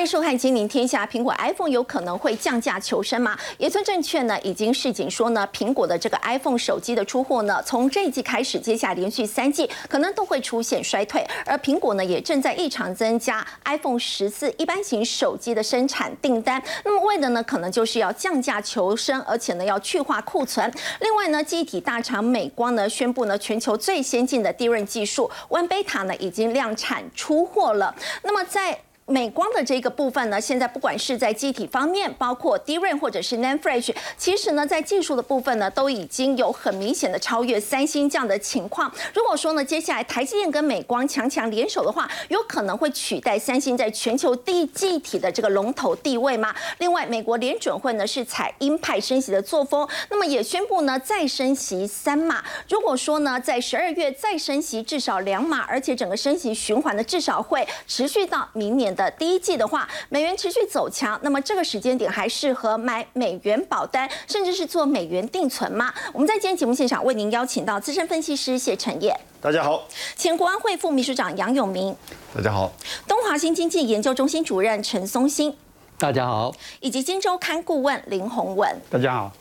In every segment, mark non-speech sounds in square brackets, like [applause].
欢迎收看《金陵天下》。苹果 iPhone 有可能会降价求生吗？野村证券呢已经示警说呢，苹果的这个 iPhone 手机的出货呢，从这一季开始，接下连续三季可能都会出现衰退。而苹果呢也正在异常增加 iPhone 十四一般型手机的生产订单。那么为的呢，可能就是要降价求生，而且呢要去化库存。另外呢，记忆体大厂美光呢宣布呢，全球最先进的低润技术 One Beta 呢已经量产出货了。那么在美光的这个部分呢，现在不管是在机体方面，包括 DRAM 或者是 NAND Flash，其实呢，在技术的部分呢，都已经有很明显的超越三星这样的情况。如果说呢，接下来台积电跟美光强强联手的话，有可能会取代三星在全球第一体的这个龙头地位吗？另外，美国联准会呢是采鹰派升息的作风，那么也宣布呢再升息三码。如果说呢，在十二月再升息至少两码，而且整个升息循环呢至少会持续到明年。的。第一季的话，美元持续走强，那么这个时间点还适合买美元保单，甚至是做美元定存吗？我们在今天节目现场为您邀请到资深分析师谢晨业，大家好；前国安会副秘书长杨永明，大家好；东华新经济研究中心主任陈松兴，大家好；以及金周刊顾问林宏文，大家好。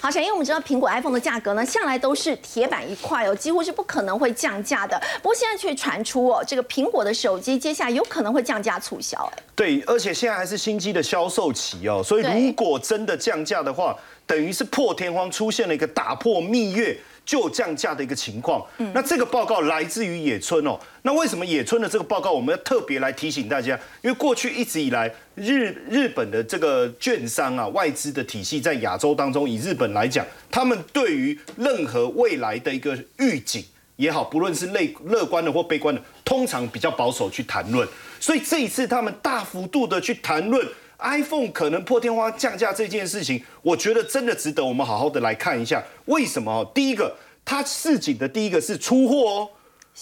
好，因为我们知道苹果 iPhone 的价格呢，向来都是铁板一块哦，几乎是不可能会降价的。不过现在却传出哦，这个苹果的手机接下来有可能会降价促销。哎，对，而且现在还是新机的销售期哦，所以如果真的降价的话，等于是破天荒出现了一个打破蜜月。就降价的一个情况，嗯那这个报告来自于野村哦。那为什么野村的这个报告我们要特别来提醒大家？因为过去一直以来，日日本的这个券商啊，外资的体系在亚洲当中，以日本来讲，他们对于任何未来的一个预警也好，不论是乐乐观的或悲观的，通常比较保守去谈论。所以这一次他们大幅度的去谈论。iPhone 可能破天荒降价这件事情，我觉得真的值得我们好好的来看一下为什么。第一个，它市井的第一个是出货哦，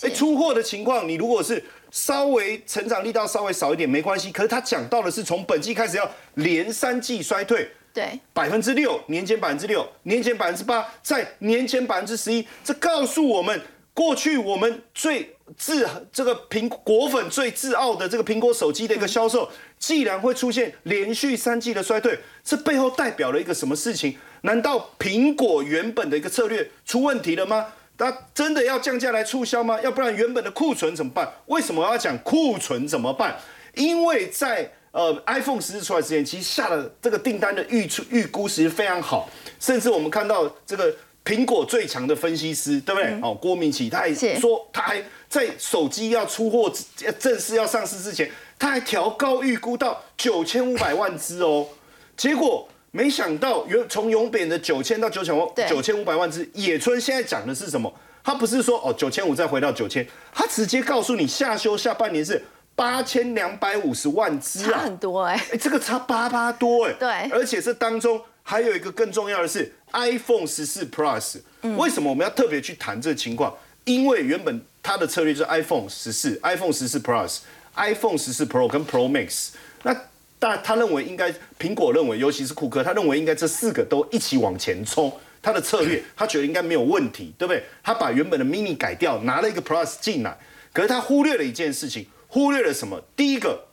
哎，出货的情况，你如果是稍微成长力道稍微少一点没关系。可是他讲到的是从本季开始要连三季衰退，对，百分之六，年减百分之六，年减百分之八，在年减百分之十一，这告诉我们。过去我们最自这个苹果粉最自傲的这个苹果手机的一个销售，既然会出现连续三季的衰退，这背后代表了一个什么事情？难道苹果原本的一个策略出问题了吗？它真的要降价来促销吗？要不然原本的库存怎么办？为什么要讲库存怎么办？因为在呃 iPhone 十四出来之前，其实下了这个订单的预出预估其实非常好，甚至我们看到这个。苹果最强的分析师，对不对？哦，郭明奇，他还说，他还在手机要出货、正式要上市之前，他还调高预估到九千五百万只哦。结果没想到，原从永扁的九千到九千九千五百万只，野村现在讲的是什么？他不是说哦九千五再回到九千，他直接告诉你下修下半年是八千两百五十万只啊，差很多哎，哎，这个差八八多哎，对，而且这当中。还有一个更重要的是 iPhone 十四 Plus，为什么我们要特别去谈这个情况？因为原本它的策略是 iPhone 十四、iPhone 十四 Plus、iPhone 十四 Pro 跟 Pro Max。那但他认为应该，苹果认为，尤其是库克，他认为应该这四个都一起往前冲。他的策略，[coughs] 他觉得应该没有问题，对不对？他把原本的 Mini 改掉，拿了一个 Plus 进来，可是他忽略了一件事情，忽略了什么？第一个，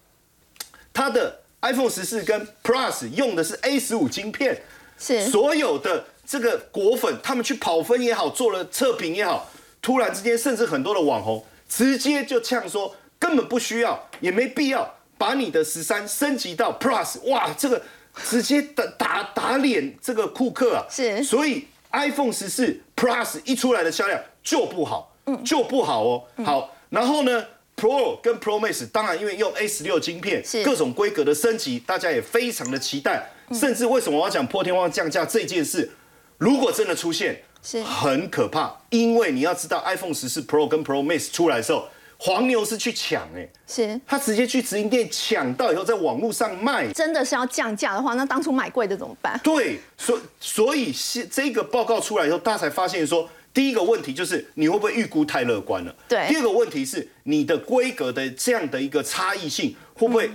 他的。iPhone 十四跟 Plus 用的是 A 十五晶片，是所有的这个果粉，他们去跑分也好，做了测评也好，突然之间，甚至很多的网红直接就呛说，根本不需要，也没必要把你的十三升级到 Plus，哇，这个直接打打打脸这个库克啊，是，所以 iPhone 十四 Plus 一出来的销量就不好，嗯，就不好哦，好，然后呢？Pro 跟 Pro Max 当然因为用 A 十六晶片，各种规格的升级，大家也非常的期待。甚至为什么我要讲破天荒降价这件事？如果真的出现，是很可怕。因为你要知道，iPhone 十四 Pro 跟 Pro Max 出来的时候，黄牛是去抢，哎，是他直接去直营店抢到以后，在网络上卖。真的是要降价的话，那当初买贵的怎么办？对，所所以是这个报告出来以后，大家才发现说。第一个问题就是你会不会预估太乐观了？对。第二个问题是你的规格的这样的一个差异性会不会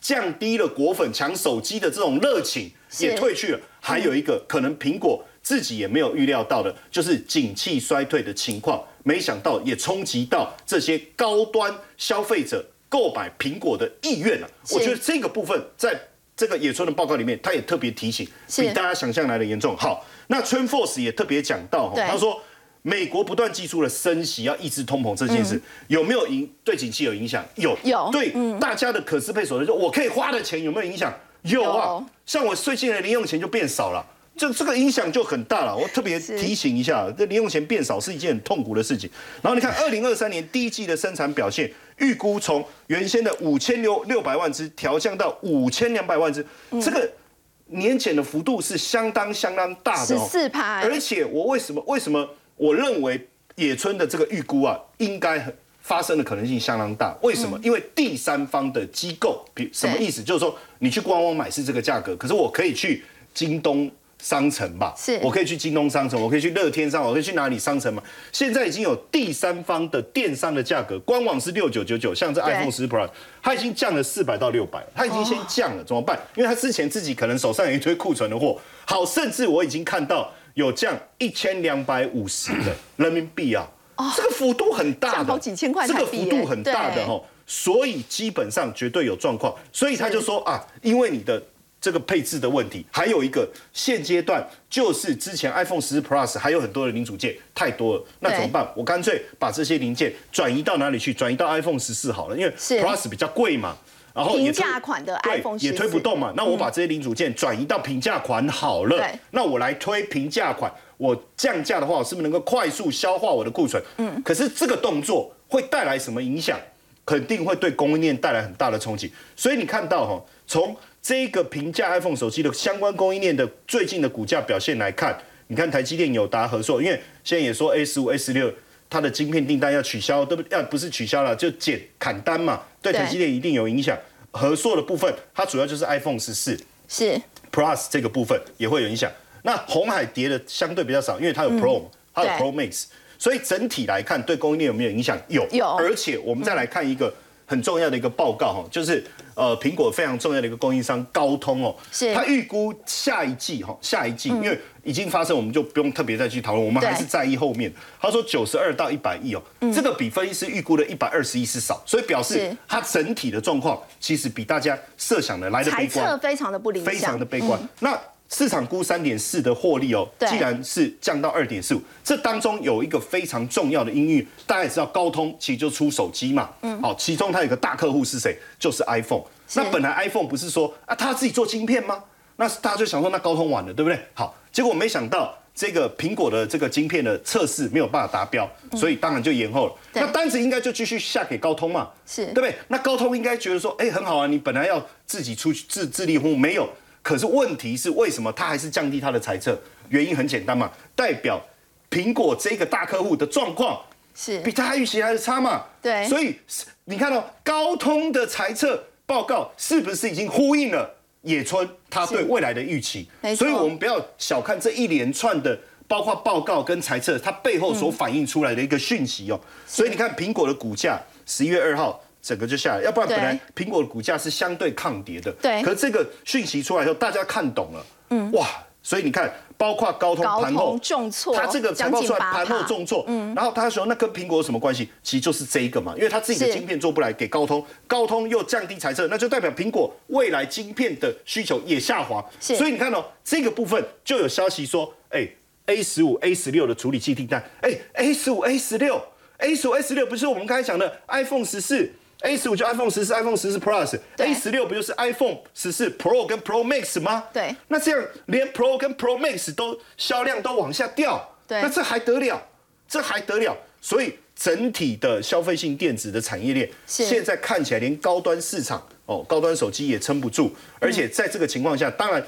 降低了果粉抢手机的这种热情也退去了？还有一个可能苹果自己也没有预料到的，就是景气衰退的情况，没想到也冲击到这些高端消费者购买苹果的意愿啊。我觉得这个部分在这个野村的报告里面，他也特别提醒，比大家想象来的严重。好，那春 Force 也特别讲到，他说美国不断寄出了升息要抑制通膨这件事，有没有影对景气有影响？有，有对大家的可支配所得，就我可以花的钱有没有影响？有啊，像我最近的零用钱就变少了。这这个影响就很大了，我特别提醒一下，这零用钱变少是一件很痛苦的事情。然后你看，二零二三年第一季的生产表现，预估从原先的五千六六百万只调降到五千两百万只，这个年减的幅度是相当相当大的，十四趴。而且我为什么为什么我认为野村的这个预估啊，应该发生的可能性相当大？为什么？因为第三方的机构，比什么意思？就是说你去官网买是这个价格，可是我可以去京东。商城吧，是。我可以去京东商城，我可以去乐天商，我可以去哪里商城嘛？现在已经有第三方的电商的价格，官网是六九九九，像这 iPhone 十 Plus，它已经降了四百到六百，它已经先降了，怎么办？因为它之前自己可能手上有一堆库存的货，好，甚至我已经看到有降一千两百五十的 [coughs] 人民币啊，这个幅度很大的，好几千块，这个幅度很大的哈，所以基本上绝对有状况，所以他就说啊，因为你的。这个配置的问题，还有一个现阶段就是之前 iPhone 十 Plus 还有很多的零组件太多了，那怎么办？我干脆把这些零件转移到哪里去？转移到 iPhone 十四好了，因为 Plus 比较贵嘛，然后平价款的 iPhone 也推不动嘛。那我把这些零组件转移到平价款好了，那我来推平价款，我降价的话，我是不是能够快速消化我的库存？嗯，可是这个动作会带来什么影响？肯定会对供应链带来很大的冲击。所以你看到哈，从这个平价 iPhone 手机的相关供应链的最近的股价表现来看，你看台积电、友达、合作，因为现在也说 A 十五、A 十六它的晶片订单要取消，对不？要不是取消了，就减砍单嘛，对台积电一定有影响。合作的部分，它主要就是 iPhone 十四是 Plus 这个部分也会有影响。那红海跌的相对比较少，因为它有 Pro，它有 Pro Max，所以整体来看对供应链有没有影响？有，有。而且我们再来看一个。很重要的一个报告哈，就是呃苹果非常重要的一个供应商高通哦，是。它预估下一季哈，下一季因为已经发生，我们就不用特别再去讨论，我们还是在意后面。他说九十二到一百亿哦，这个比分析师预估的一百二十亿是少，所以表示它整体的状况其实比大家设想的来的悲观，非常的不理想，非常的悲观。那市场估三点四的获利哦，既然是降到二点四五，这当中有一个非常重要的因域，大家也知道高通其实就出手机嘛，嗯，好，其中它有个大客户是谁？就是 iPhone。那本来 iPhone 不是说啊，他自己做晶片吗？那大家就想说，那高通完了，对不对？好，结果没想到这个苹果的这个晶片的测试没有办法达标，所以当然就延后了。那单子应该就继续下给高通嘛，是对不对？那高通应该觉得说，哎，很好啊，你本来要自己出去自自立户，没有。可是问题是，为什么他还是降低他的财测？原因很简单嘛，代表苹果这个大客户的状况是比他预期还是差嘛？对，所以你看到高通的财测报告是不是已经呼应了野村他对未来的预期？所以我们不要小看这一连串的，包括报告跟猜测，它背后所反映出来的一个讯息哦。所以你看苹果的股价，十一月二号。整个就下来，要不然本来苹果的股价是相对抗跌的。对。可是这个讯息出来以后，大家看懂了。嗯。哇！所以你看，包括高通盘后重挫，它这个财报出来盘后重挫。嗯。然后他说：“那跟苹果有什么关系？”其实就是这一个嘛，因为他自己的晶片做不来，给高通，高通又降低财测，那就代表苹果未来晶片的需求也下滑。所以你看哦，这个部分就有消息说：“哎，A 十五、A 十六的处理器订单，哎，A 十五、A 十六、A 十五、A 十六，不是我们刚才讲的 iPhone 十四。” A 十五就 iPhone 十四，iPhone 十四 Plus，A 十六不就是 iPhone 十四 Pro 跟 Pro Max 吗？对。那这样连 Pro 跟 Pro Max 都销量都往下掉，对。那这还得了？这还得了？所以整体的消费性电子的产业链，现在看起来连高端市场哦，高端手机也撑不住。而且在这个情况下，当然，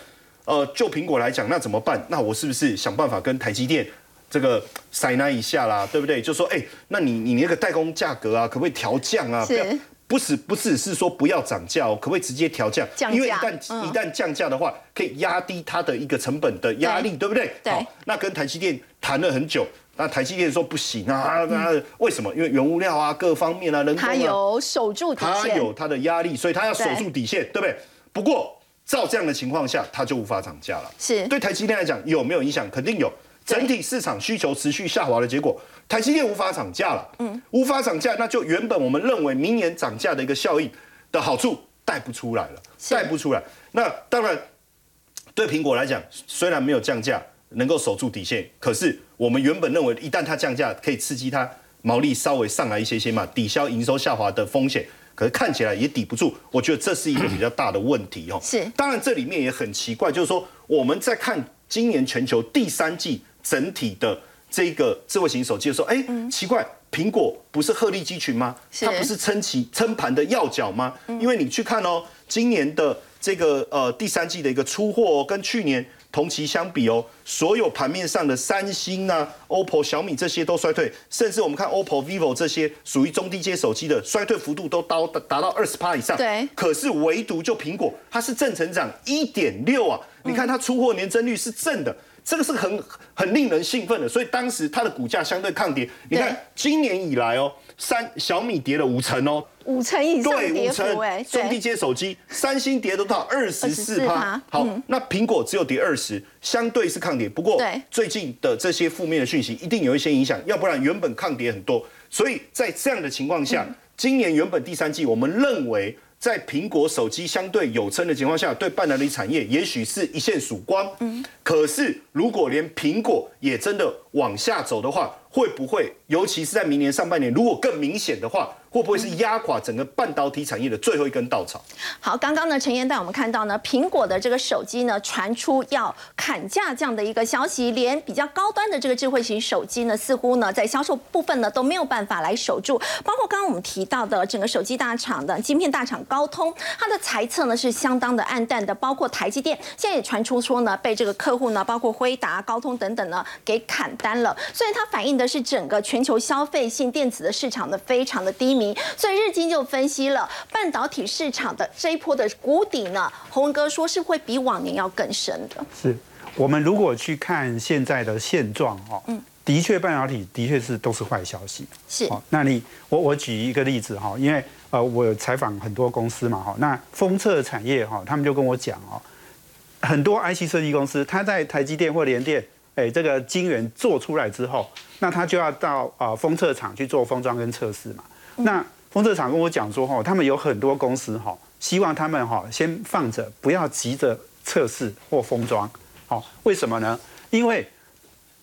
呃，就苹果来讲，那怎么办？那我是不是想办法跟台积电？这个塞那一下啦，对不对？就说，哎，那你你那个代工价格啊，可不可以调降啊？不要，不是不只是说不要涨价哦，可不可以直接调降？降因为一旦一旦降价的话，可以压低它的一个成本的压力，对不对？好。那跟台积电谈了很久，那台积电说不行啊，那为什么？因为原物料啊，各方面啊，人工啊，它有守住底线，它有它的压力，所以它要守住底线，对不对？不过照这样的情况下，它就无法涨价了。是对台积电来讲有没有影响？肯定有。整体市场需求持续下滑的结果，台积电无法涨价了，嗯，无法涨价，那就原本我们认为明年涨价的一个效应的好处带不出来了，带不出来。那当然，对苹果来讲，虽然没有降价，能够守住底线，可是我们原本认为一旦它降价，可以刺激它毛利稍微上来一些些嘛，抵消营收下滑的风险。可是看起来也抵不住，我觉得这是一个比较大的问题哦。是，当然这里面也很奇怪，就是说我们在看今年全球第三季整体的这个智慧型手机的时候，哎，奇怪，苹果不是鹤立鸡群吗？它不是撑起撑盘的要角吗？因为你去看哦，今年的这个呃第三季的一个出货跟去年。同期相比哦，所有盘面上的三星啊、OPPO、小米这些都衰退，甚至我们看 OPPO、vivo 这些属于中低阶手机的衰退幅度都到达到二十趴以上。对，可是唯独就苹果，它是正成长一点六啊！你看它出货年增率是正的。这个是很很令人兴奋的，所以当时它的股价相对抗跌。你看今年以来哦，三小米跌了五成哦，五成以上对，五成哎，中低阶手机，三星跌都到二十四趴。好，那苹果只有跌二十，相对是抗跌。不过最近的这些负面的讯息一定有一些影响，要不然原本抗跌很多。所以在这样的情况下，今年原本第三季我们认为。在苹果手机相对有撑的情况下，对半导体产业也许是一线曙光。嗯，可是如果连苹果也真的往下走的话，会不会？尤其是在明年上半年，如果更明显的话。会不会是压垮整个半导体产业的最后一根稻草？好，刚刚呢，陈彦带我们看到呢，苹果的这个手机呢，传出要砍价这样的一个消息，连比较高端的这个智慧型手机呢，似乎呢在销售部分呢都没有办法来守住。包括刚刚我们提到的整个手机大厂的晶片大厂高通，它的财测呢是相当的暗淡的。包括台积电，现在也传出说呢，被这个客户呢，包括辉达、高通等等呢，给砍单了。所以它反映的是整个全球消费性电子的市场呢，非常的低迷。所以日经就分析了半导体市场的这一波的谷底呢，洪文哥说是会比往年要更深的。是我们如果去看现在的现状哦，嗯，的确半导体的确是都是坏消息。是，那你我我举一个例子哈，因为呃我采访很多公司嘛哈，那封测产业哈，他们就跟我讲哦，很多 IC 设计公司，它在台积电或联电，哎，这个晶圆做出来之后，那他就要到啊封测厂去做封装跟测试嘛，那。封测厂跟我讲说，哈，他们有很多公司，哈，希望他们哈先放着，不要急着测试或封装，好，为什么呢？因为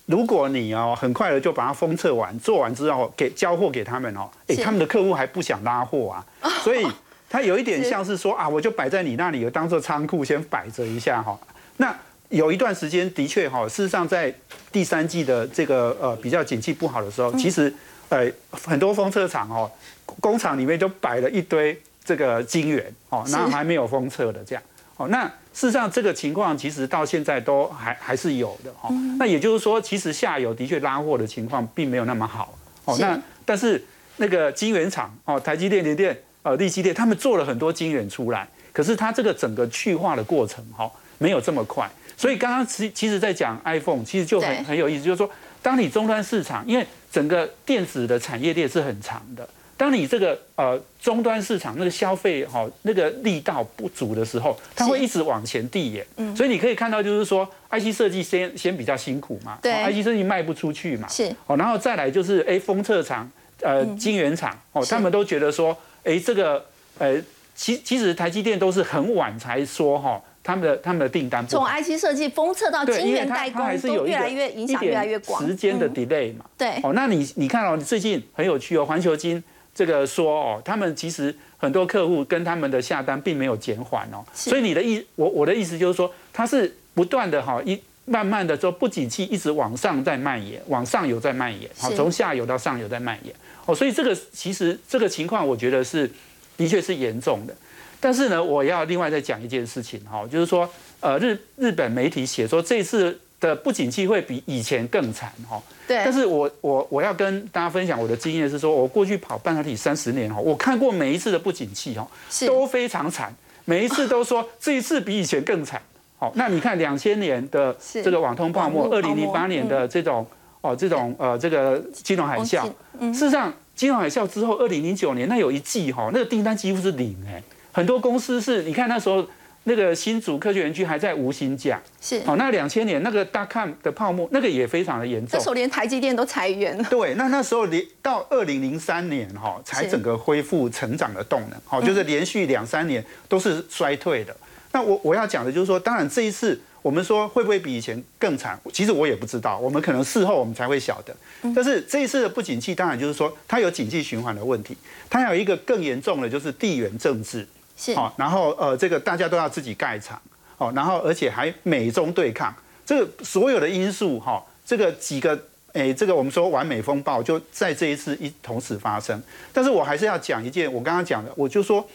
如果你哦很快的就把它封测完，做完之后给交货给他们哦，哎，他们的客户还不想拉货啊，[laughs] 所以它有一点像是说啊，我就摆在你那里，当做仓库先摆着一下哈。那有一段时间的确哈，事实上在第三季的这个呃比较景气不好的时候，其实。呃，很多封车厂哦，工厂里面都摆了一堆这个晶圆哦，那还没有封测的这样哦。那事实上这个情况其实到现在都还还是有的哦。那也就是说，其实下游的确拉货的情况并没有那么好哦。那但是那个晶圆厂哦，台积电、联电、呃，利基电，他们做了很多晶圆出来，可是它这个整个去化的过程哈，没有这么快。所以刚刚其其实在讲 iPhone，其实就很很有意思，就是说。当你终端市场，因为整个电子的产业链是很长的，当你这个呃终端市场那个消费哈那个力道不足的时候，它会一直往前递延。嗯，所以你可以看到就是说，IC 设计先先比较辛苦嘛，对，IC 设计卖不出去嘛，是，哦，然后再来就是哎封测厂、呃晶圆厂哦，他们都觉得说，哎这个呃其其实台积电都是很晚才说哈。他们的他们的订单从 IC 设计封测到晶圆代工，都越来越影响越来越广，时间的 delay 嘛。对，哦，那你你看哦，最近很有趣哦，环球金这个说哦，他们其实很多客户跟他们的下单并没有减缓哦，所以你的意我我的意思就是说，它是不断的哈一慢慢的说不景气一直往上在蔓延，往上游在蔓延，好，从下游到上游在蔓延哦，所以这个其实这个情况我觉得是的确是严重的。但是呢，我要另外再讲一件事情哈，就是说，呃，日日本媒体写说这次的不景气会比以前更惨哈。对。但是我我我要跟大家分享我的经验是说，我过去跑半导体三十年哈，我看过每一次的不景气哈，都非常惨，每一次都说这一次比以前更惨。好，那你看两千年的这个网通泡沫，二零零八年的这种哦这种呃这个金融海啸，事实上金融海啸之后，二零零九年那有一季哈，那个订单几乎是零哎。很多公司是，你看那时候，那个新竹科学园区还在无薪假，是哦，那两千年那个大看的泡沫，那个也非常的严重那时。候连台积电都裁员了。对，那那时候连到二零零三年哈，才整个恢复成长的动能，哈，就是连续两三年都是衰退的。那我我要讲的就是说，当然这一次我们说会不会比以前更惨，其实我也不知道，我们可能事后我们才会晓得。但是这一次的不景气，当然就是说它有经济循环的问题，它还有一个更严重的就是地缘政治。是。好，然后呃，这个大家都要自己盖厂，好，然后而且还美中对抗，这个所有的因素哈，这个几个诶，这个我们说完美风暴就在这一次一同时发生。但是我还是要讲一件我刚刚讲的，我就说，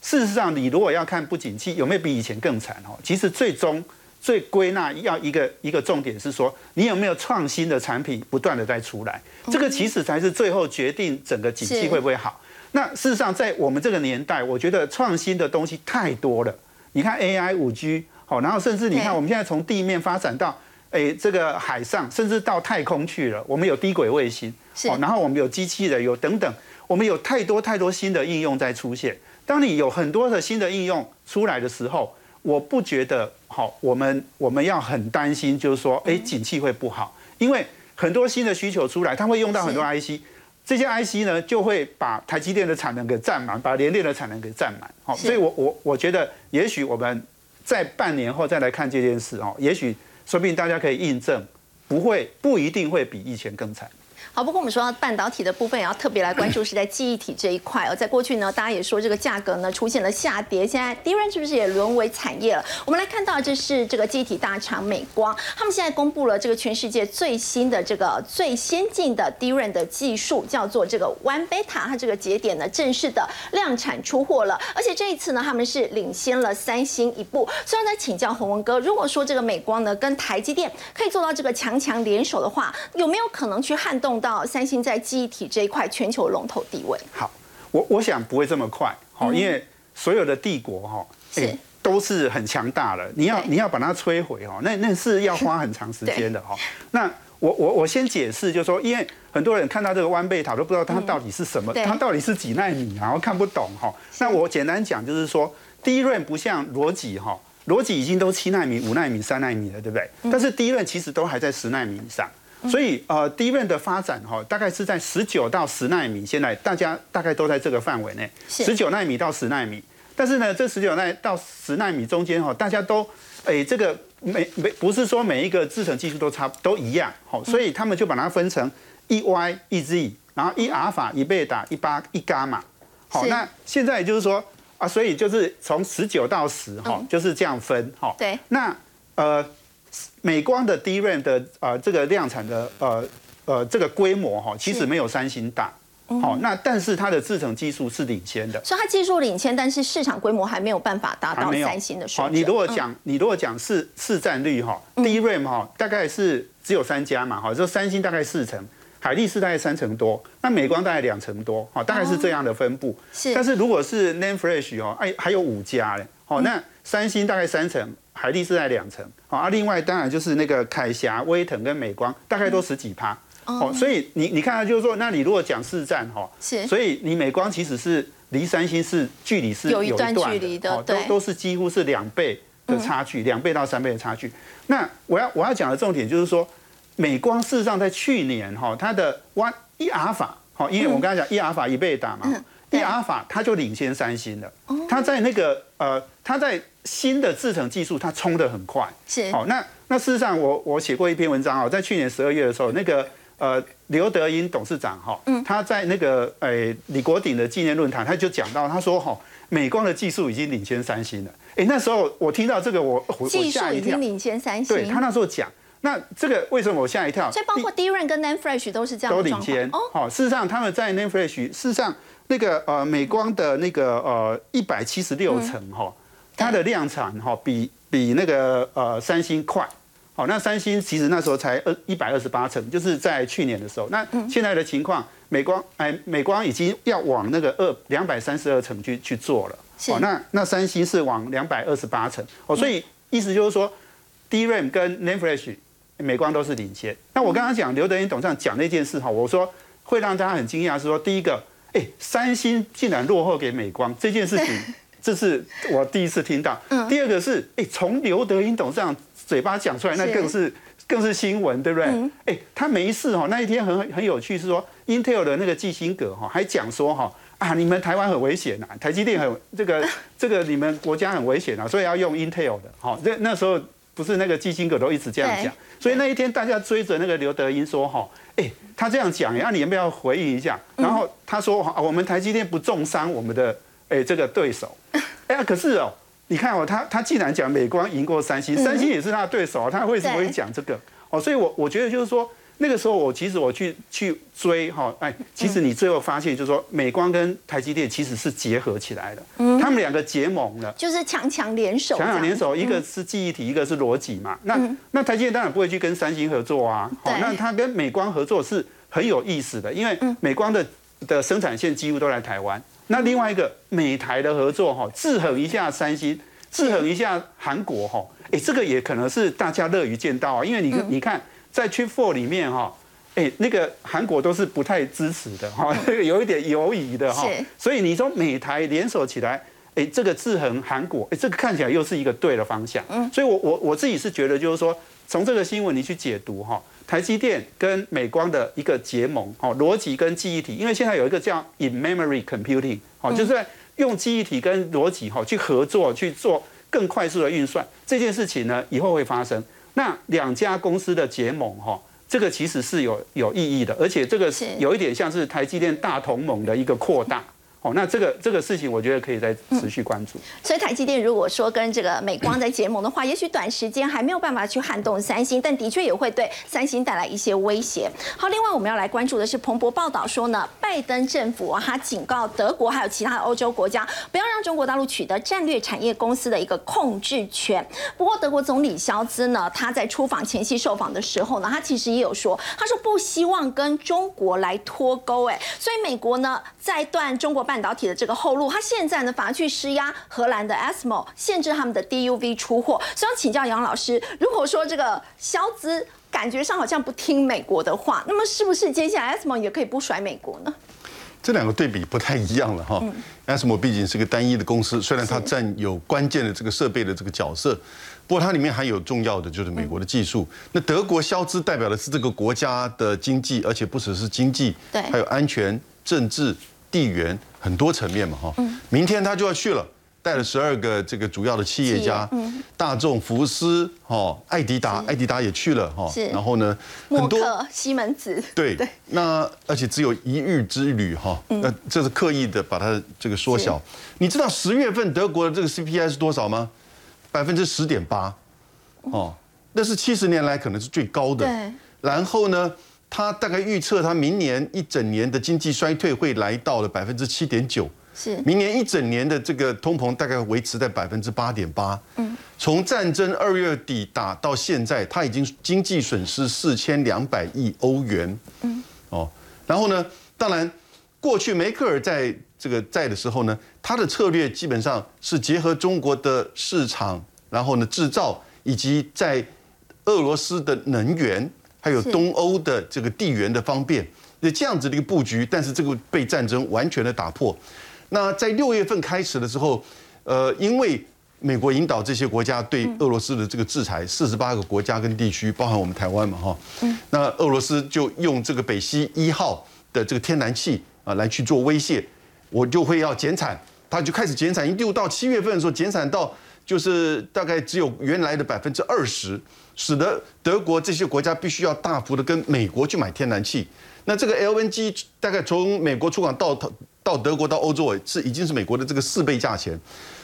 事实上你如果要看不景气有没有比以前更惨？哦，其实最终最归纳要一个一个重点是说，你有没有创新的产品不断的在出来，这个其实才是最后决定整个景气会不会好。那事实上，在我们这个年代，我觉得创新的东西太多了。你看 AI、五 G，好，然后甚至你看我们现在从地面发展到，诶这个海上，甚至到太空去了。我们有低轨卫星，好然后我们有机器人，有等等，我们有太多太多新的应用在出现。当你有很多的新的应用出来的时候，我不觉得好，我们我们要很担心，就是说，哎，景气会不好，因为很多新的需求出来，它会用到很多 IC。这些 IC 呢，就会把台积电的产能给占满，把联电的产能给占满。好，所以我我我觉得，也许我们在半年后再来看这件事哦，也许说不定大家可以印证，不会不一定会比以前更惨。好，不过我们说到半导体的部分，也要特别来关注是在记忆体这一块哦。在过去呢，大家也说这个价格呢出现了下跌，现在 DRAM 是不是也沦为产业了？我们来看到这是这个记忆体大厂美光，他们现在公布了这个全世界最新的这个最先进的 DRAM 的技术，叫做这个 One Beta，它这个节点呢正式的量产出货了，而且这一次呢，他们是领先了三星一步。所以呢请教洪文哥，如果说这个美光呢跟台积电可以做到这个强强联手的话，有没有可能去撼动到三星在记忆体这一块全球龙头地位？好，我我想不会这么快，好，因为所有的帝国哈，是哎都是很强大的，你要你要把它摧毁哈，那那是要花很长时间的哈。那我我我先解释，就是说，因为很多人看到这个弯贝塔都不知道它到底是什么，对它到底是几纳米，然后看不懂哈。那我简单讲就是说，第一润不像逻辑哈，逻辑已经都七纳米、五纳米、三纳米了，对不对？但是第一轮其实都还在十纳米以上。所以呃，第一润的发展哈，大概是在十九到十纳米，现在大家大概都在这个范围内，十九纳米到十纳米。但是呢，这十九纳到十纳米中间哈，大家都诶、这个每每不是说每一个制程技术都差都一样，好，所以他们就把它分成一 Y 一 Z，然后一阿尔法一贝塔一八一伽马。好，是。那现在也就是说啊，所以就是从十九到十哈，就是这样分哈。对，那呃，美光的 DRAM 的呃这个量产的呃呃这个规模哈，其实没有三星大。好，那但是它的制程技术是领先的。所以它技术领先，但是市场规模还没有办法达到三星的水好，你如果讲、你如果讲市市占率哈，DRAM 哈大概是只有三家嘛，哈，就三星大概四成，海力士大概三成多，那美光大概两成多，哈，大概是这样的分布。是。但是如果是 NAND Flash 哦，哎还有五家嘞，好，那三星大概三成，海力士在两成，好啊，另外当然就是那个凯霞、威腾跟美光，大概都十几趴。哦，所以你你看，就是说，那你如果讲市占哈，是。所以你美光其实是离三星是距离是有一段距离的哦都都是几乎是两倍的差距，两倍到三倍的差距。那我要我要讲的重点就是说，美光事实上在去年哈，它的 One 一法，好，因为我们刚才讲一阿尔法一倍打嘛，一阿尔法它就领先三星了，它在那个呃，它在新的制程技术它冲得很快，是好，那那事实上我我写过一篇文章哦，在去年十二月的时候，那个呃刘德英董事长哈，他在那个呃李国鼎的纪念论坛，他就讲到，他说哈，美光的技术已经领先三星了。哎，那时候我听到这个，我技术吓一跳已经。领先三星，对他那时候讲，那这个为什么我吓一跳？所以包括 DRAM 跟 NAND Flash 都是这样都领先。哦，好，事实上他们在 NAND Flash，事实上那个呃美光的那个呃一百七十六层哈，它的量产哈比比那个呃三星快。好，那三星其实那时候才二一百二十八层，就是在去年的时候。那现在的情况，美光哎美光已经要往那个二两百三十二层去去做了。是哦，那那三星是往两百二十八层。哦，所以意思就是说，DRAM 跟 NAND Flash 美光都是领先。那我刚刚讲刘德英董事长讲那件事哈，我说会让大家很惊讶，是说第一个，哎，三星竟然落后给美光这件事情，这是我第一次听到。第二个是，哎，从刘德英董事长嘴巴讲出来，那更是更是新闻，对不对？哎，他没事哈。那一天很很有趣，是说 Intel 的那个基辛格哈，还讲说哈啊，你们台湾很危险呐，台积电很 [laughs] 这个这个你们国家很危险啊，所以要用 Intel 的。好，那那时候不是那个基辛格都一直这样讲，所以那一天大家追着那个刘德英说哈，哎，他这样讲，那你要不要回应一下？然后他说我们台积电不重伤我们的哎这个对手。哎呀，可是哦。你看哦，他他既然讲美光赢过三星，三星也是他的对手啊，他为什么会讲这个？哦，所以我我觉得就是说，那个时候我其实我去去追哈，哎，其实你最后发现就是说，美光跟台积电其实是结合起来的，他们两个结盟了，就是强强联手，强强联手，一个是记忆体，一个是逻辑嘛。那那台积电当然不会去跟三星合作啊，好，那他跟美光合作是很有意思的，因为美光的的生产线几乎都在台湾。那另外一个美台的合作哈，制衡一下三星，制衡一下韩国哈，哎，这个也可能是大家乐于见到啊，因为你你看在 Chip Four 里面哈，哎，那个韩国都是不太支持的哈，这个 [laughs] 有一点犹疑的哈，所以你说美台联手起来，哎，这个制衡韩国，哎，这个看起来又是一个对的方向，嗯，所以我我我自己是觉得就是说，从这个新闻你去解读哈。台积电跟美光的一个结盟，哦，逻辑跟记忆体，因为现在有一个叫 in-memory computing，哦，就是用记忆体跟逻辑，哈，去合作去做更快速的运算，这件事情呢，以后会发生。那两家公司的结盟，哈，这个其实是有有意义的，而且这个有一点像是台积电大同盟的一个扩大。[laughs] 哦，那这个这个事情，我觉得可以再持续关注。所以台积电如果说跟这个美光在结盟的话，也许短时间还没有办法去撼动三星，但的确也会对三星带来一些威胁。好，另外我们要来关注的是彭博报道说呢，拜登政府啊，他警告德国还有其他的欧洲国家，不要让中国大陆取得战略产业公司的一个控制权。不过德国总理肖兹呢，他在出访前夕受访的时候呢，他其实也有说，他说不希望跟中国来脱钩，哎，所以美国呢在断中国半。半导体的这个后路，他现在呢反而去施压荷兰的 ASML，限制他们的 DUV 出货。所以想请教杨老师，如果说这个肖兹感觉上好像不听美国的话，那么是不是接下来 ASML 也可以不甩美国呢？这两个对比不太一样了哈。ASML 毕竟是个单一的公司，虽然它占有关键的这个设备的这个角色，不过它里面还有重要的就是美国的技术。那德国肖兹代表的是这个国家的经济，而且不只是经济，对，还有安全、政治、地缘。很多层面嘛，哈，明天他就要去了，带了十二个这个主要的企业家，大众、福斯、哈、艾迪达，艾迪达也去了，哈，然后呢，很多西门子，对对，那而且只有一日之旅，哈，那这是刻意的把它这个缩小。你知道十月份德国的这个 CPI 是多少吗？百分之十点八，哦，那是七十年来可能是最高的。对，然后呢？他大概预测，他明年一整年的经济衰退会来到了百分之七点九，是明年一整年的这个通膨大概维持在百分之八点八。嗯，从战争二月底打到现在，他已经经济损失四千两百亿欧元。嗯，哦，然后呢，当然过去梅克尔在这个在的时候呢，他的策略基本上是结合中国的市场，然后呢制造以及在俄罗斯的能源。还有东欧的这个地缘的方便，那这样子的一个布局，但是这个被战争完全的打破。那在六月份开始的时候，呃，因为美国引导这些国家对俄罗斯的这个制裁，四十八个国家跟地区，包含我们台湾嘛，哈，那俄罗斯就用这个北溪一号的这个天然气啊来去做威胁，我就会要减产，他就开始减产，一度到七月份的时候减产到就是大概只有原来的百分之二十。使得德国这些国家必须要大幅的跟美国去买天然气，那这个 LNG 大概从美国出港到到德国到欧洲是已经是美国的这个四倍价钱，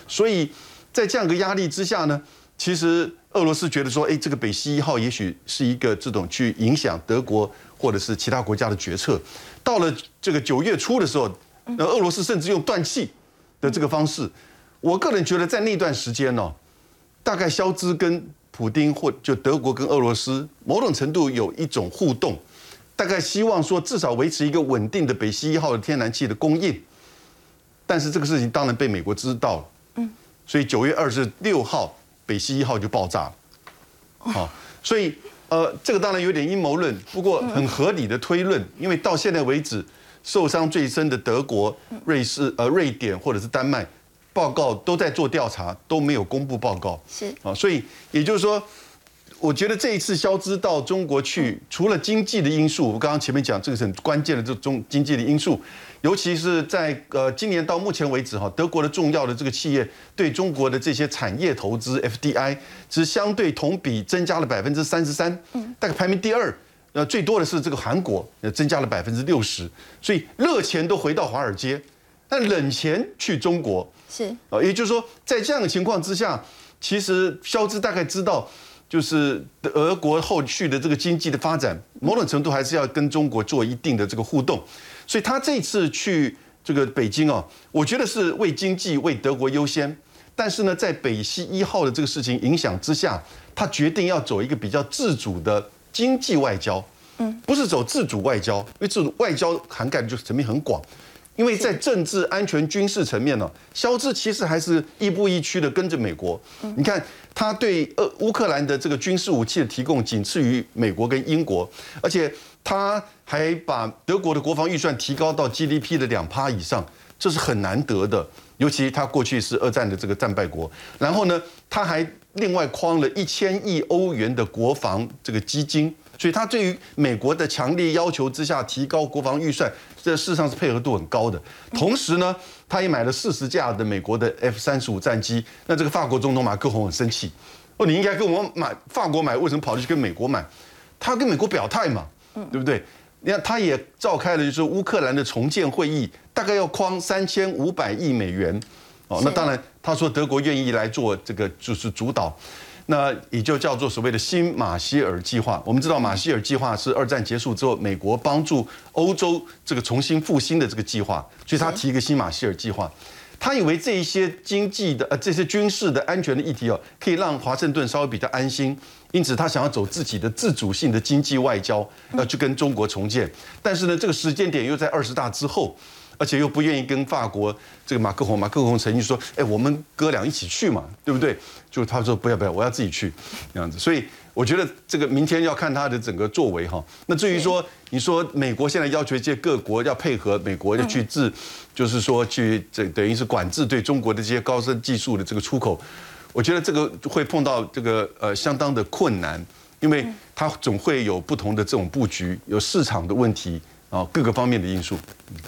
所以在这样一个压力之下呢，其实俄罗斯觉得说，哎，这个北溪一号也许是一个这种去影响德国或者是其他国家的决策。到了这个九月初的时候，那俄罗斯甚至用断气的这个方式，我个人觉得在那段时间呢，大概肖兹跟普丁或就德国跟俄罗斯某种程度有一种互动，大概希望说至少维持一个稳定的北溪一号的天然气的供应，但是这个事情当然被美国知道了，嗯，所以九月二十六号北溪一号就爆炸了，好，所以呃这个当然有点阴谋论，不过很合理的推论，因为到现在为止受伤最深的德国、瑞士、呃瑞典或者是丹麦。报告都在做调查，都没有公布报告。是啊，所以也就是说，我觉得这一次消资到中国去，除了经济的因素，我刚刚前面讲这个是很关键的这中经济的因素，尤其是在呃今年到目前为止哈，德国的重要的这个企业对中国的这些产业投资 FDI 只相对同比增加了百分之三十三，大概排名第二。呃，最多的是这个韩国，呃，增加了百分之六十，所以热钱都回到华尔街，但冷钱去中国。是。啊，也就是说，在这样的情况之下，其实肖兹大概知道，就是俄国后续的这个经济的发展，某种程度还是要跟中国做一定的这个互动，所以他这次去这个北京啊，我觉得是为经济为德国优先，但是呢，在北溪一号的这个事情影响之下，他决定要走一个比较自主的经济外交，嗯，不是走自主外交，因为自主外交涵盖的就是层面很广。因为在政治、安全、军事层面呢，肖兹其实还是亦步亦趋的跟着美国。你看，他对呃乌克兰的这个军事武器的提供仅次于美国跟英国，而且他还把德国的国防预算提高到 GDP 的两趴以上，这是很难得的。尤其他过去是二战的这个战败国，然后呢，他还另外框了一千亿欧元的国防这个基金。所以，他对于美国的强烈要求之下，提高国防预算，这事实上是配合度很高的。同时呢，他也买了四十架的美国的 F 三十五战机。那这个法国总统马克龙很生气，哦，你应该跟我们买法国买，为什么跑去跟美国买？他跟美国表态嘛，对不对？你看，他也召开了就是乌克兰的重建会议，大概要框三千五百亿美元。哦，那当然，他说德国愿意来做这个就是主导。那也就叫做所谓的新马歇尔计划。我们知道马歇尔计划是二战结束之后，美国帮助欧洲这个重新复兴的这个计划，所以他提一个新马歇尔计划。他以为这一些经济的呃这些军事的安全的议题哦，可以让华盛顿稍微比较安心，因此他想要走自己的自主性的经济外交，要去跟中国重建。但是呢，这个时间点又在二十大之后。而且又不愿意跟法国这个马克宏，马克宏曾经说：“哎，我们哥俩一起去嘛，对不对？”就他说：“不要不要，我要自己去。”这样子，所以我觉得这个明天要看他的整个作为哈。那至于说你说美国现在要求这些各国要配合美国要去制，就是说去这等于是管制对中国的这些高深技术的这个出口，我觉得这个会碰到这个呃相当的困难，因为它总会有不同的这种布局，有市场的问题。啊，各个方面的因素。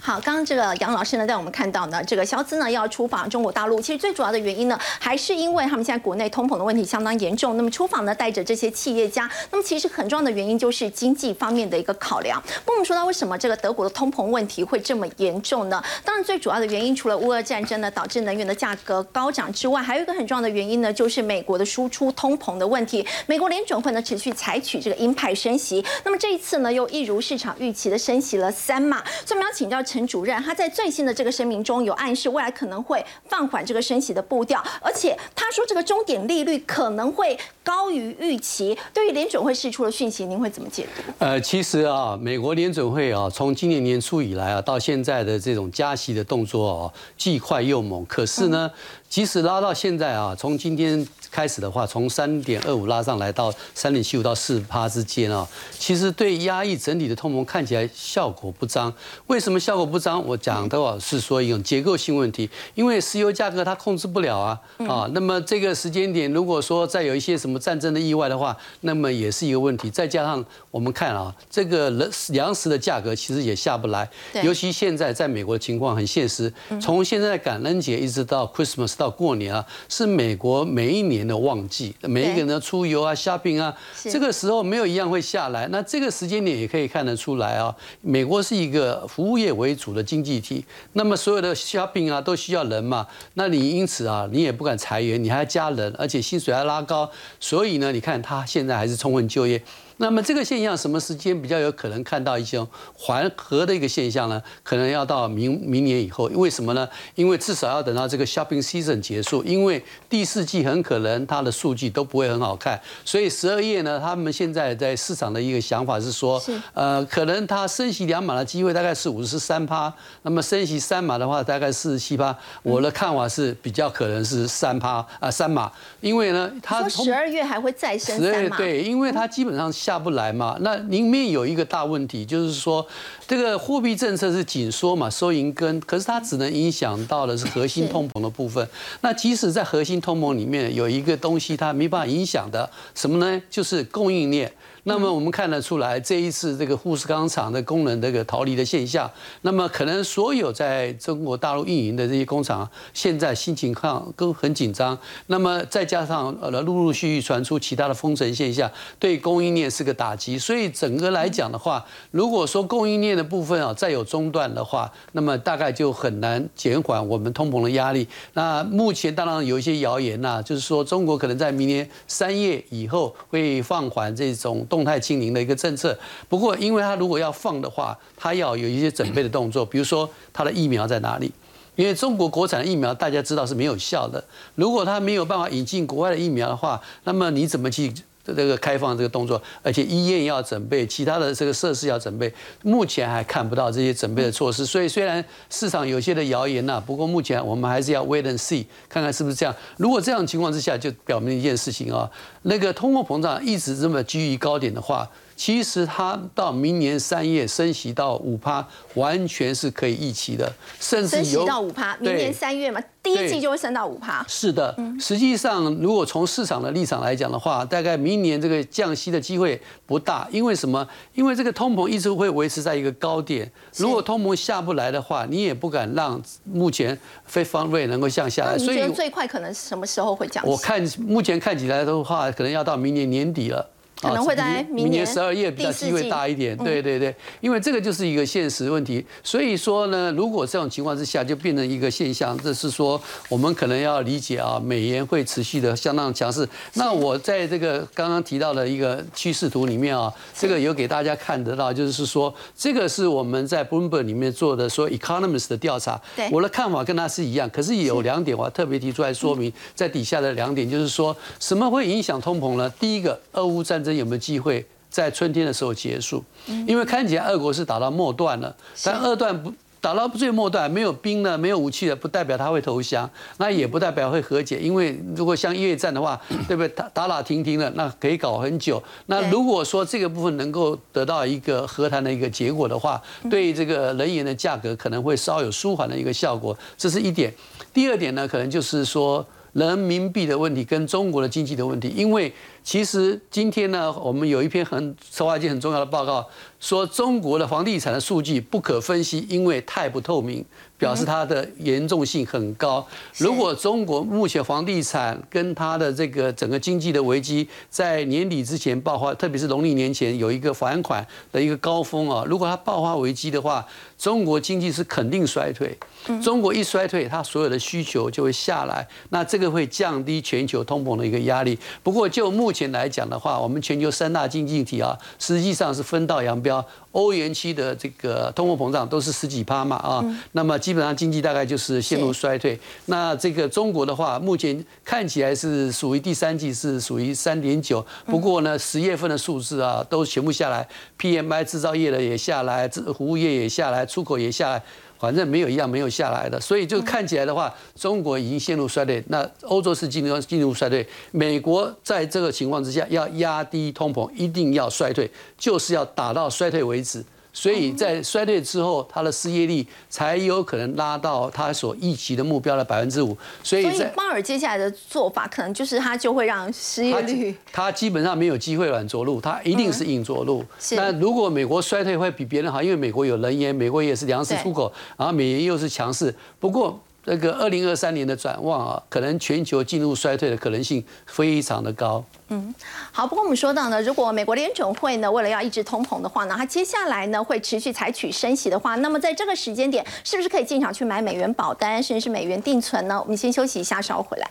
好，刚刚这个杨老师呢，带我们看到呢，这个肖兹呢要出访中国大陆，其实最主要的原因呢，还是因为他们现在国内通膨的问题相当严重。那么出访呢，带着这些企业家，那么其实很重要的原因就是经济方面的一个考量。那，我们说到为什么这个德国的通膨问题会这么严重呢？当然，最主要的原因除了乌俄战争呢导致能源的价格高涨之外，还有一个很重要的原因呢，就是美国的输出通膨的问题。美国联准会呢持续采取这个鹰派升息，那么这一次呢，又一如市场预期的升息。了三码，所以我们要请教陈主任，他在最新的这个声明中有暗示未来可能会放缓这个升息的步调，而且他说这个终点利率可能会高于预期。对于联准会释出的讯息，您会怎么解读？呃，其实啊，美国联准会啊，从今年年初以来啊，到现在的这种加息的动作啊，既快又猛。可是呢，即使拉到现在啊，从今天。开始的话，从三点二五拉上来到三点七五到四趴之间啊，其实对压抑整体的通膨看起来效果不彰。为什么效果不彰？我讲的话是说一种结构性问题，因为石油价格它控制不了啊啊。那么这个时间点，如果说再有一些什么战争的意外的话，那么也是一个问题。再加上我们看啊，这个粮粮食的价格其实也下不来，尤其现在在美国的情况很现实。从现在感恩节一直到 Christmas 到过年啊，是美国每一年。的旺季，每一个人的出游啊、shopping 啊，这个时候没有一样会下来。那这个时间点也可以看得出来啊，美国是一个服务业为主的经济体，那么所有的 shopping 啊都需要人嘛，那你因此啊，你也不敢裁员，你还要加人，而且薪水还拉高，所以呢，你看他现在还是充分就业。那么这个现象什么时间比较有可能看到一些缓和的一个现象呢？可能要到明明年以后，为什么呢？因为至少要等到这个 shopping season 结束，因为第四季很可能它的数据都不会很好看，所以十二月呢，他们现在在市场的一个想法是说，呃，可能它升息两码的机会大概是五十三趴，那么升息三码的话大概四十七趴。我的看法是比较可能是三趴啊三码，因为呢，它十二月还会再升三码，对，因为它基本上下。下不来嘛。那里面有一个大问题，就是说这个货币政策是紧缩嘛，收银根，可是它只能影响到的是核心通膨的部分。那即使在核心通膨里面有一个东西它没办法影响的，什么呢？就是供应链。那么我们看得出来，这一次这个富士康厂的工人这个逃离的现象，那么可能所有在中国大陆运营的这些工厂，现在心情上都很紧张。那么再加上呃陆陆续续传出其他的封城现象，对供应链是个打击。所以整个来讲的话，如果说供应链的部分啊再有中断的话，那么大概就很难减缓我们通膨的压力。那目前当然有一些谣言呐，就是说中国可能在明年三月以后会放缓这种。动态清零的一个政策，不过因为它如果要放的话，它要有一些准备的动作，比如说它的疫苗在哪里？因为中国国产的疫苗大家知道是没有效的，如果它没有办法引进国外的疫苗的话，那么你怎么去？这个开放这个动作，而且医院要准备，其他的这个设施要准备，目前还看不到这些准备的措施。所以虽然市场有些的谣言呐，不过目前我们还是要 wait and see，看看是不是这样。如果这样情况之下，就表明一件事情啊，那个通货膨胀一直这么居于高点的话。其实它到明年三月升息到五趴，完全是可以预期的，甚至升息到五趴，明年三月嘛，第一季就会升到五趴。是的，实际上如果从市场的立场来讲的话，大概明年这个降息的机会不大，因为什么？因为这个通膨一直会维持在一个高点，如果通膨下不来的话，你也不敢让目前非方瑞能够降下来。所以最快可能什么时候会降息？我看目前看起来的话，可能要到明年年底了。可能会在明年十二月比较机会大一点，对对对，因为这个就是一个现实问题。所以说呢，如果这种情况之下就变成一个现象，这是说我们可能要理解啊，美元会持续的相当强势。那我在这个刚刚提到的一个趋势图里面啊，这个有给大家看得到，就是说这个是我们在 Bloomberg 里面做的说 Economist 的调查，我的看法跟他是一样，可是有两点我要特别提出来说明，在底下的两点就是说什么会影响通膨呢？第一个，俄乌战争。有没有机会在春天的时候结束？因为看起来俄国是打到末段了，但二段不打到最末段，没有兵了，没有武器了，不代表他会投降，那也不代表会和解。因为如果像越战的话，[coughs] 对不对？打打打停停的，那可以搞很久。那如果说这个部分能够得到一个和谈的一个结果的话，对这个能源的价格可能会稍有舒缓的一个效果，这是一点。第二点呢，可能就是说人民币的问题跟中国的经济的问题，因为。其实今天呢，我们有一篇很策划一件很重要的报告，说中国的房地产的数据不可分析，因为太不透明，表示它的严重性很高。如果中国目前房地产跟它的这个整个经济的危机在年底之前爆发，特别是农历年前有一个还款的一个高峰啊，如果它爆发危机的话，中国经济是肯定衰退。中国一衰退，它所有的需求就会下来，那这个会降低全球通膨的一个压力。不过就目目前来讲的话，我们全球三大经济体啊，实际上是分道扬镳。欧元区的这个通货膨胀都是十几趴嘛啊，那么基本上经济大概就是陷入衰退。那这个中国的话，目前看起来是属于第三季是属于三点九，不过呢，十月份的数字啊都全部下来，PMI 制造业的也下来，服务业也下来，出口也下来。反正没有一样没有下来的，所以就看起来的话，中国已经陷入衰退，那欧洲是进入进入衰退，美国在这个情况之下要压低通膨，一定要衰退，就是要打到衰退为止。所以在衰退之后，它的失业率才有可能拉到它所预期的目标的百分之五。所以，鲍尔接下来的做法，可能就是他就会让失业率，他基本上没有机会软着陆，他一定是硬着陆。但如果美国衰退会比别人好，因为美国有能源，美国也是粮食出口，然后美元又是强势。不过。这个二零二三年的展望啊，可能全球进入衰退的可能性非常的高。嗯，好。不过我们说到呢，如果美国联准会呢，为了要抑制通膨的话呢，它接下来呢会持续采取升息的话，那么在这个时间点，是不是可以进场去买美元保单，甚至是美元定存呢？我们先休息一下，稍后回来。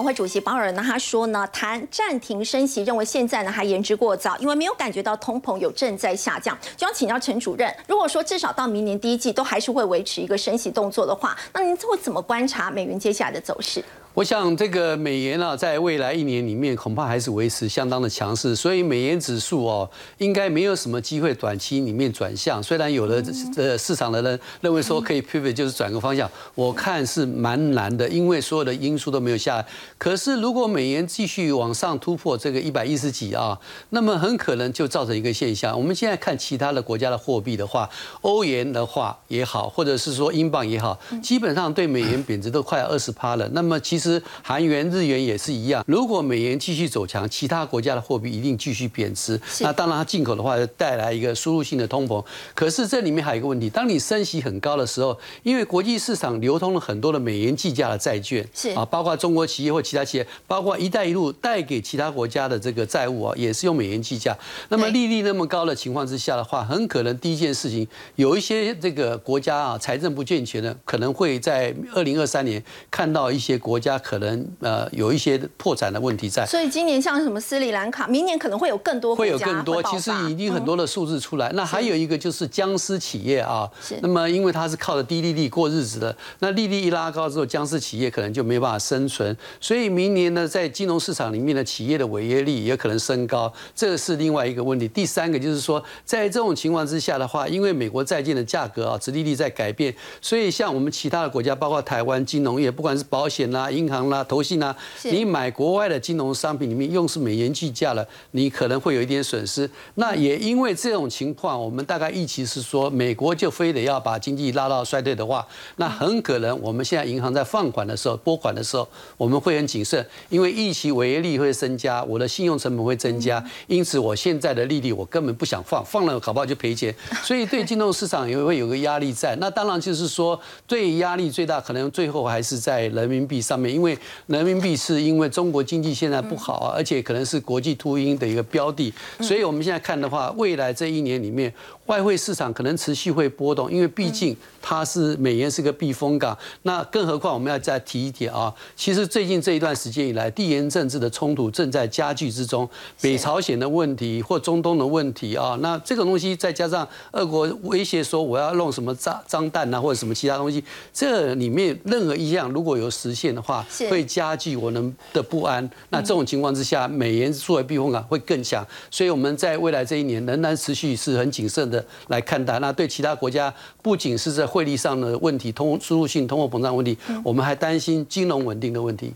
美国联准会主席鲍尔呢，他说呢，谈暂停升息，认为现在呢还言之过早，因为没有感觉到通膨有正在下降。就要请教陈主任，如果说至少到明年第一季都还是会维持一个升息动作的话，那您会怎么观察美元接下来的走势？我想这个美元啊，在未来一年里面恐怕还是维持相当的强势，所以美元指数哦，应该没有什么机会短期里面转向。虽然有的呃市场的人认为说可以 pivot 就是转个方向，我看是蛮难的，因为所有的因素都没有下来。可是如果美元继续往上突破这个一百一十几啊，那么很可能就造成一个现象。我们现在看其他的国家的货币的话，欧元的话也好，或者是说英镑也好，基本上对美元贬值都快二十趴了。那么其其实韩元、日元也是一样。如果美元继续走强，其他国家的货币一定继续贬值。那当然，它进口的话就带来一个输入性的通膨。可是这里面还有一个问题：当你升息很高的时候，因为国际市场流通了很多的美元计价的债券，是啊，包括中国企业或其他企业，包括“一带一路”带给其他国家的这个债务啊，也是用美元计价。那么利率那么高的情况之下的话，很可能第一件事情，有一些这个国家啊，财政不健全的，可能会在二零二三年看到一些国家。家可能呃有一些破产的问题在，所以今年像什么斯里兰卡，明年可能会有更多会有更多，其实已经很多的数字出来。那还有一个就是僵尸企业啊，那么因为它是靠着低利率过日子的，那利率一拉高之后，僵尸企业可能就没办法生存。所以明年呢，在金融市场里面的企业的违约率也可能升高，这是另外一个问题。第三个就是说，在这种情况之下的话，因为美国债券的价格啊，殖利率在改变，所以像我们其他的国家，包括台湾金融业，不管是保险啦。银行啦、投信啦，你买国外的金融商品里面用是美元计价了，你可能会有一点损失。那也因为这种情况，我们大概预期是说，美国就非得要把经济拉到衰退的话，那很可能我们现在银行在放款的时候、拨款的时候，我们会很谨慎，因为预期违约率会增加，我的信用成本会增加，因此我现在的利率我根本不想放，放了搞不好就赔钱。所以对金融市场也会有个压力在。那当然就是说，对压力最大，可能最后还是在人民币上面。因为人民币是因为中国经济现在不好啊，而且可能是国际秃鹰的一个标的，所以我们现在看的话，未来这一年里面。外汇市场可能持续会波动，因为毕竟它是美元是个避风港。那更何况我们要再提一点啊，其实最近这一段时间以来，地缘政治的冲突正在加剧之中，北朝鲜的问题或中东的问题啊，那这个东西再加上俄国威胁说我要弄什么炸脏弹啊或者什么其他东西，这里面任何一项如果有实现的话，会加剧我们的不安。那这种情况之下，美元作为避风港会更强。所以我们在未来这一年仍然持续是很谨慎的。来看待，那对其他国家不仅是在汇率上的问题，通输入性通货膨胀问题，我们还担心金融稳定的问题。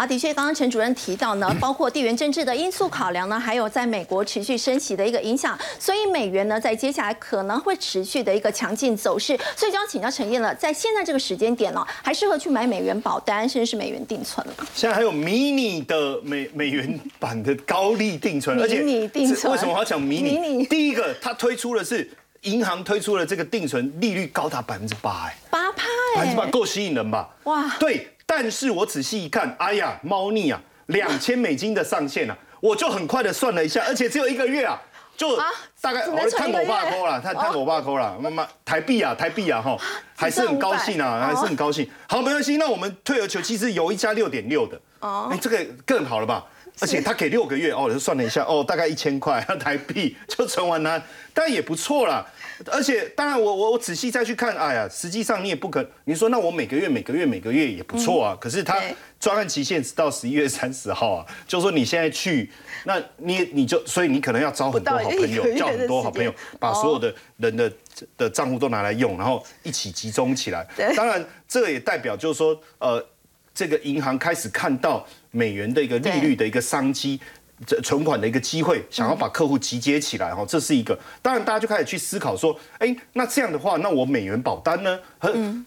好，的确，刚刚陈主任提到呢，[clears throat] 包括地缘政治的因素考量呢，还有在美国持续升息的一个影响，所以美元呢，在接下来可能会持续的一个强劲走势。所以就要请教陈燕了，在现在这个时间点呢，还适合去买美元保单，甚至是美元定存了。现在还有迷你的美美元版的高利定存，而且迷你定存为什么我要讲迷你？第一个，它推出的是。银行推出了这个定存利率高达百分之八，哎，八趴，百分之八够吸引人吧？哇，对，但是我仔细一看，哎呀，猫腻啊，两千美金的上限啊，我就很快的算了一下，而且只有一个月啊，就大概我看我爸抠了，看看我爸抠了，妈妈台币啊，台币啊，哈，还是很高兴啊，还是很高兴。好，没关系，那我们退而求其次，有一家六点六的，哦，哎，这个更好了吧？而且他给六个月哦，我就算了一下哦，大概一千块台币就存完了，当然也不错啦。而且当然我我我仔细再去看，哎呀，实际上你也不可，你说那我每个月每个月每个月也不错啊。可是他专案期限是到十一月三十号啊，就说你现在去，那你你就所以你可能要招很多好朋友，叫很多好朋友，把所有的人的的账户都拿来用，然后一起集中起来。当然这个也代表就是说呃。这个银行开始看到美元的一个利率的一个商机，这存款的一个机会，想要把客户集结起来哈，这是一个。当然，大家就开始去思考说，哎，那这样的话，那我美元保单呢？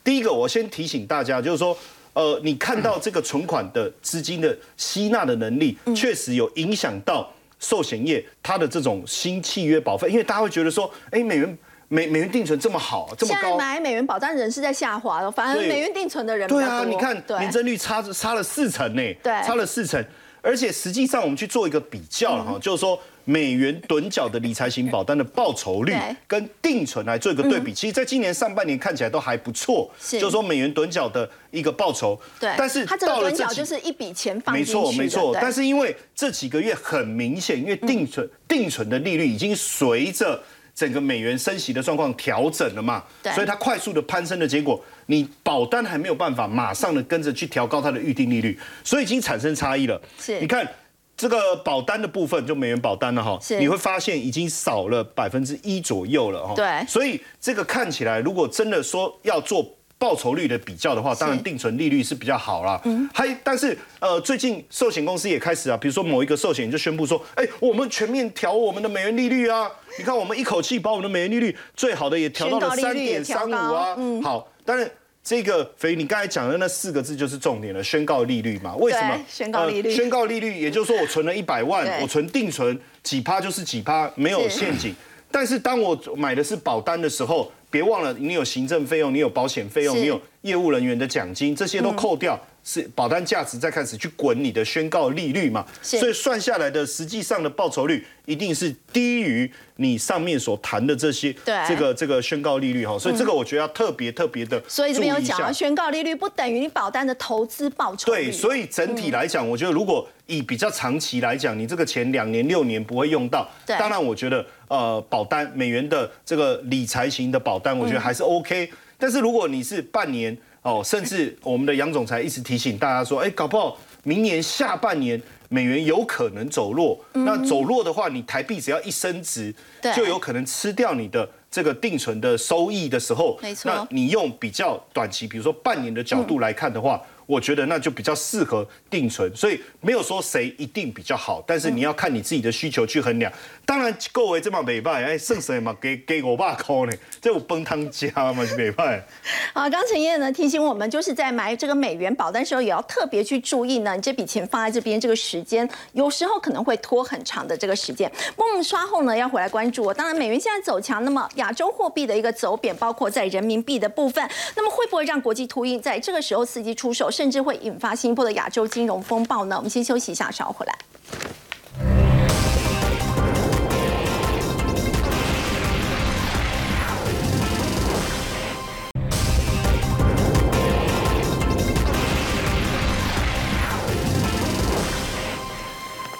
第一个，我先提醒大家，就是说，呃，你看到这个存款的资金的吸纳的能力，确实有影响到寿险业它的这种新契约保费，因为大家会觉得说，哎，美元。美美元定存这么好，这么高，现在买美元保单人是在下滑了，反而美元定存的人对啊，你看年增率差差了四成呢，对，差了四成，而且实际上我们去做一个比较了哈，就是说美元趸缴的理财型保单的报酬率跟定存来做一个对比，其实在今年上半年看起来都还不错，就是说美元趸缴的一个报酬，对，但是它这个趸缴就是一笔钱放没错没错，但是因为这几个月很明显，因为定存定存的利率已经随着。整个美元升息的状况调整了嘛，对所以它快速的攀升的结果，你保单还没有办法马上的跟着去调高它的预定利率，所以已经产生差异了。是你看。这个保单的部分，就美元保单了哈是，你会发现已经少了百分之一左右了哈。对所以这个看起来，如果真的说要做报酬率的比较的话，当然定存利率是比较好啦。嗯，还但是呃，最近寿险公司也开始啊，比如说某一个寿险就宣布说，哎，我们全面调我们的美元利率啊，你看我们一口气把我们的美元利率最好的也调到了三点三五啊。嗯好，当然。这个肥，你刚才讲的那四个字就是重点了，宣告利率嘛？为什么？宣告利率呃宣告利率，也就是说我存了一百万，我存定存几趴就是几趴，没有陷阱。但是当我买的是保单的时候，别忘了你有行政费用，你有保险费用，你有业务人员的奖金，这些都扣掉，是保单价值再开始去滚你的宣告利率嘛？所以算下来的实际上的报酬率一定是低于你上面所谈的这些对这个这个宣告利率哈。所以这个我觉得要特别特别的所以这边有讲到宣告利率不等于你保单的投资报酬率。对，所以整体来讲，我觉得如果以比较长期来讲，你这个钱两年、六年不会用到，对当然我觉得呃，保单美元的这个理财型的保单，我觉得还是 OK。但是如果你是半年哦，甚至我们的杨总裁一直提醒大家说，哎，搞不好明年下半年。美元有可能走弱，那走弱的话，你台币只要一升值就有可能吃掉你的这个定存的收益的时候，没错。那你用比较短期，比如说半年的角度来看的话，我觉得那就比较适合定存。所以没有说谁一定比较好，但是你要看你自己的需求去衡量。当然，各位这么美败，哎，剩什么给给我爸扣呢？这有崩汤家嘛美败。[laughs] 好，刚陈燕呢提醒我们，就是在买这个美元保单时候，也要特别去注意呢，你这笔钱放在这边，这个时间有时候可能会拖很长的这个时间。不过我们稍后呢要回来关注我。当然，美元现在走强，那么亚洲货币的一个走贬，包括在人民币的部分，那么会不会让国际秃鹰在这个时候伺机出手，甚至会引发新一波的亚洲金融风暴呢？我们先休息一下，稍后回来。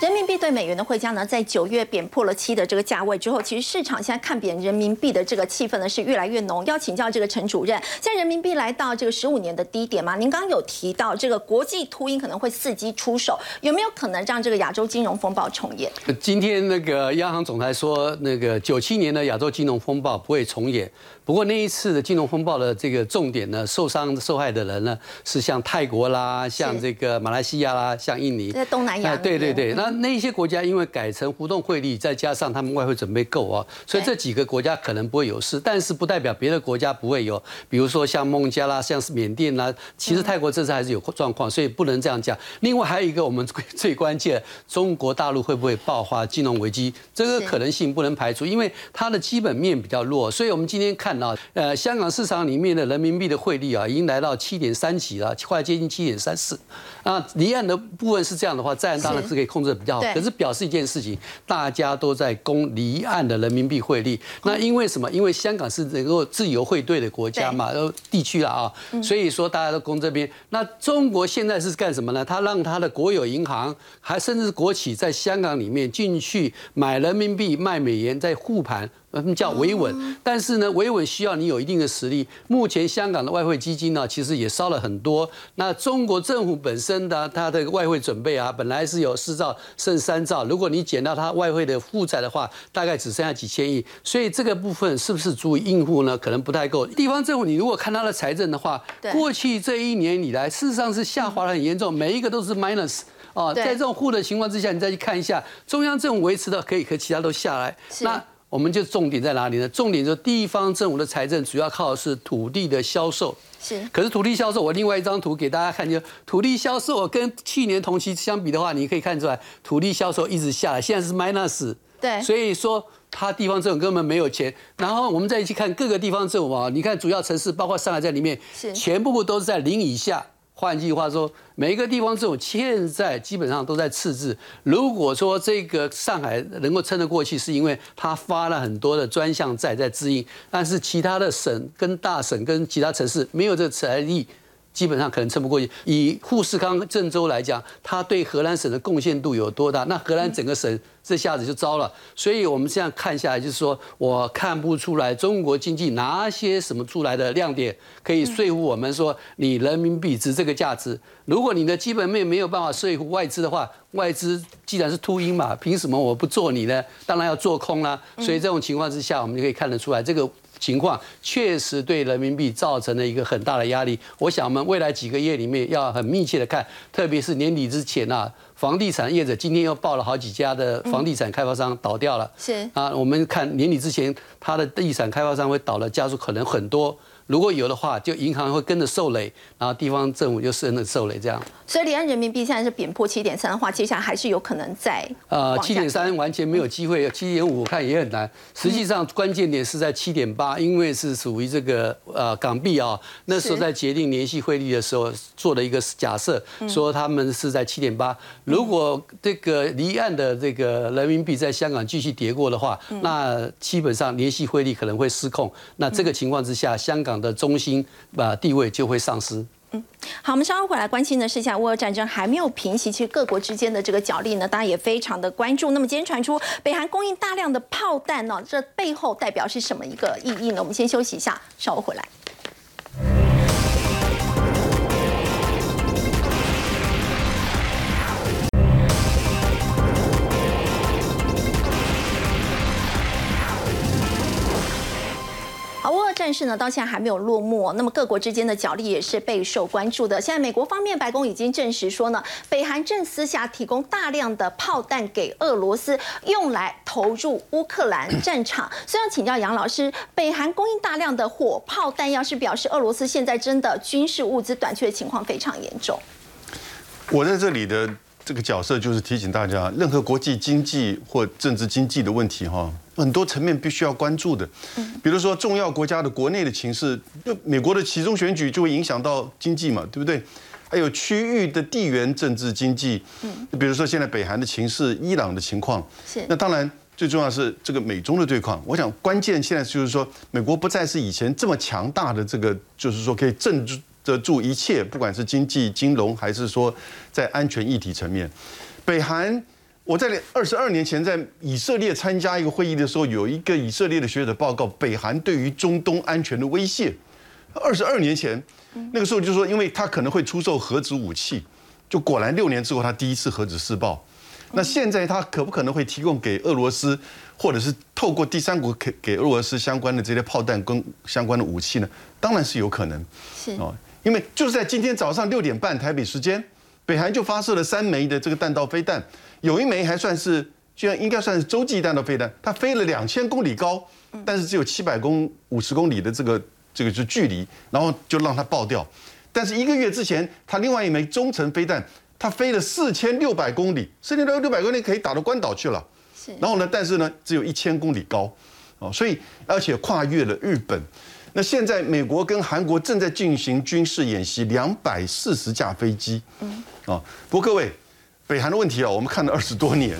人民币对美元的汇价呢，在九月贬破了七的这个价位之后，其实市场现在看贬人民币的这个气氛呢是越来越浓。要请教这个陈主任，现在人民币来到这个十五年的低点嘛？您刚刚有提到这个国际秃鹰可能会伺机出手，有没有可能让这个亚洲金融风暴重演？今天那个央行总裁说，那个九七年的亚洲金融风暴不会重演。不过那一次的金融风暴的这个重点呢，受伤受害的人呢是像泰国啦，像这个马来西亚啦，像印尼，在东南亚。对对对，那那一些国家因为改成浮动汇率，再加上他们外汇准备够啊，所以这几个国家可能不会有事，但是不代表别的国家不会有。比如说像孟加拉、像是缅甸啦，其实泰国这次还是有状况，所以不能这样讲。另外还有一个我们 [laughs] 最最关键，中国大陆会不会爆发金融危机？这个可能性不能排除，因为它的基本面比较弱，所以我们今天看到，呃，香港市场里面的人民币的汇率啊，已经来到七点三几了，快接近七点三四。啊，离岸的部分是这样的话，在岸当然是可以控制的比较好，可是表示一件事情，大家都在攻离岸的人民币汇率。那因为什么？因为香港是能够自由汇兑的国家嘛，呃，地区了啊，所以说大家都攻这边。那中国现在是干什么呢？他让他的国有银行，还甚至是国企在香港里面进去买人民币卖美元，在护盘。他们叫维稳，但是呢，维稳需要你有一定的实力。目前香港的外汇基金呢，其实也烧了很多。那中国政府本身的它的外汇准备啊，本来是有四兆剩三兆，如果你减到它外汇的负债的话，大概只剩下几千亿。所以这个部分是不是足以应付呢？可能不太够。地方政府，你如果看它的财政的话对，过去这一年以来，事实上是下滑的很严重，每一个都是 minus。哦，在这种负的情况之下，你再去看一下，中央政府维持的可以，可其他都下来。那我们就重点在哪里呢？重点就是地方政府的财政主要靠的是土地的销售。是可是土地销售，我另外一张图给大家看，就土地销售跟去年同期相比的话，你可以看出来，土地销售一直下来，现在是 minus。对所以说它地方政府根本没有钱。然后我们再去看各个地方政府啊，你看主要城市，包括上海在里面是，全部都是在零以下。换句话说，每一个地方政府现在基本上都在赤字。如果说这个上海能够撑得过去，是因为它发了很多的专项债在支应，但是其他的省跟大省跟其他城市没有这个财力。基本上可能撑不过去。以富士康郑州来讲，它对荷兰省的贡献度有多大？那荷兰整个省这下子就糟了。所以我们这样看下来，就是说我看不出来中国经济哪些什么出来的亮点可以说服我们说你人民币值这个价值。如果你的基本面没有办法说服外资的话，外资既然是秃鹰嘛，凭什么我不做你呢？当然要做空啦。所以这种情况之下，我们就可以看得出来这个。情况确实对人民币造成了一个很大的压力。我想我们未来几个月里面要很密切的看，特别是年底之前啊，房地产业者今天又报了好几家的房地产开发商倒掉了。是啊，我们看年底之前，它的地产开发商会倒了家数可能很多。如果有的话，就银行会跟着受累，然后地方政府又跟着受累，这样。所以离岸人民币现在是贬破七点三的话，接下来还是有可能在呃七点三完全没有机会，七点五我看也很难。实际上关键点是在七点八，因为是属于这个呃港币啊，那时候在决定联系汇率的时候做了一个假设，说他们是在七点八。如果这个离岸的这个人民币在香港继续跌过的话，那基本上联系汇率可能会失控。那这个情况之下，香港的中心把地位就会丧失。嗯，好，我们稍后回来关心的是，一下俄乌战争还没有平息，其实各国之间的这个角力呢，大家也非常的关注。那么今天传出北韩供应大量的炮弹呢，这背后代表是什么一个意义呢？我们先休息一下，稍后回来。战事呢，到现在还没有落幕。那么各国之间的角力也是备受关注的。现在美国方面，白宫已经证实说呢，北韩正私下提供大量的炮弹给俄罗斯，用来投入乌克兰战场。所以要请教杨老师，北韩供应大量的火炮弹药，是表示俄罗斯现在真的军事物资短缺的情况非常严重。我在这里的这个角色就是提醒大家，任何国际经济或政治经济的问题，哈。很多层面必须要关注的，比如说重要国家的国内的情势，就美国的其中选举就会影响到经济嘛，对不对？还有区域的地缘政治经济，嗯，比如说现在北韩的情势、伊朗的情况，是。那当然最重要是这个美中的对抗。我想关键现在就是说，美国不再是以前这么强大的这个，就是说可以镇得住一切，不管是经济、金融，还是说在安全议题层面，北韩。我在二十二年前在以色列参加一个会议的时候，有一个以色列的学者报告北韩对于中东安全的威胁。二十二年前，那个时候就说，因为他可能会出售核子武器，就果然六年之后他第一次核子试爆。那现在他可不可能会提供给俄罗斯，或者是透过第三国给给俄罗斯相关的这些炮弹跟相关的武器呢？当然是有可能。是哦，因为就是在今天早上六点半台北时间，北韩就发射了三枚的这个弹道飞弹。有一枚还算是，居然应该算是洲际弹道飞弹，它飞了两千公里高，但是只有七百公五十公里的这个这个是距离，然后就让它爆掉。但是一个月之前，它另外一枚中程飞弹，它飞了四千六百公里，四千六六百公里可以打到关岛去了。然后呢，但是呢，只有一千公里高，哦，所以而且跨越了日本。那现在美国跟韩国正在进行军事演习，两百四十架飞机。嗯，啊，不过各位。北韩的问题啊，我们看了二十多年，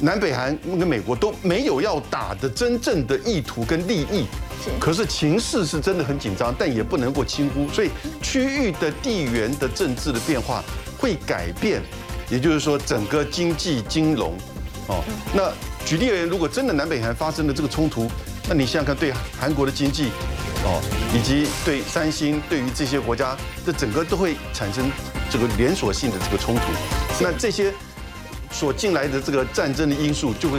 南北韩跟美国都没有要打的真正的意图跟利益，可是情势是真的很紧张，但也不能够轻忽，所以区域的地缘的政治的变化会改变，也就是说整个经济金融，哦，那举例而言，如果真的南北韩发生了这个冲突，那你想想看，对韩国的经济，哦，以及对三星，对于这些国家，这整个都会产生这个连锁性的这个冲突。那这些所进来的这个战争的因素就会。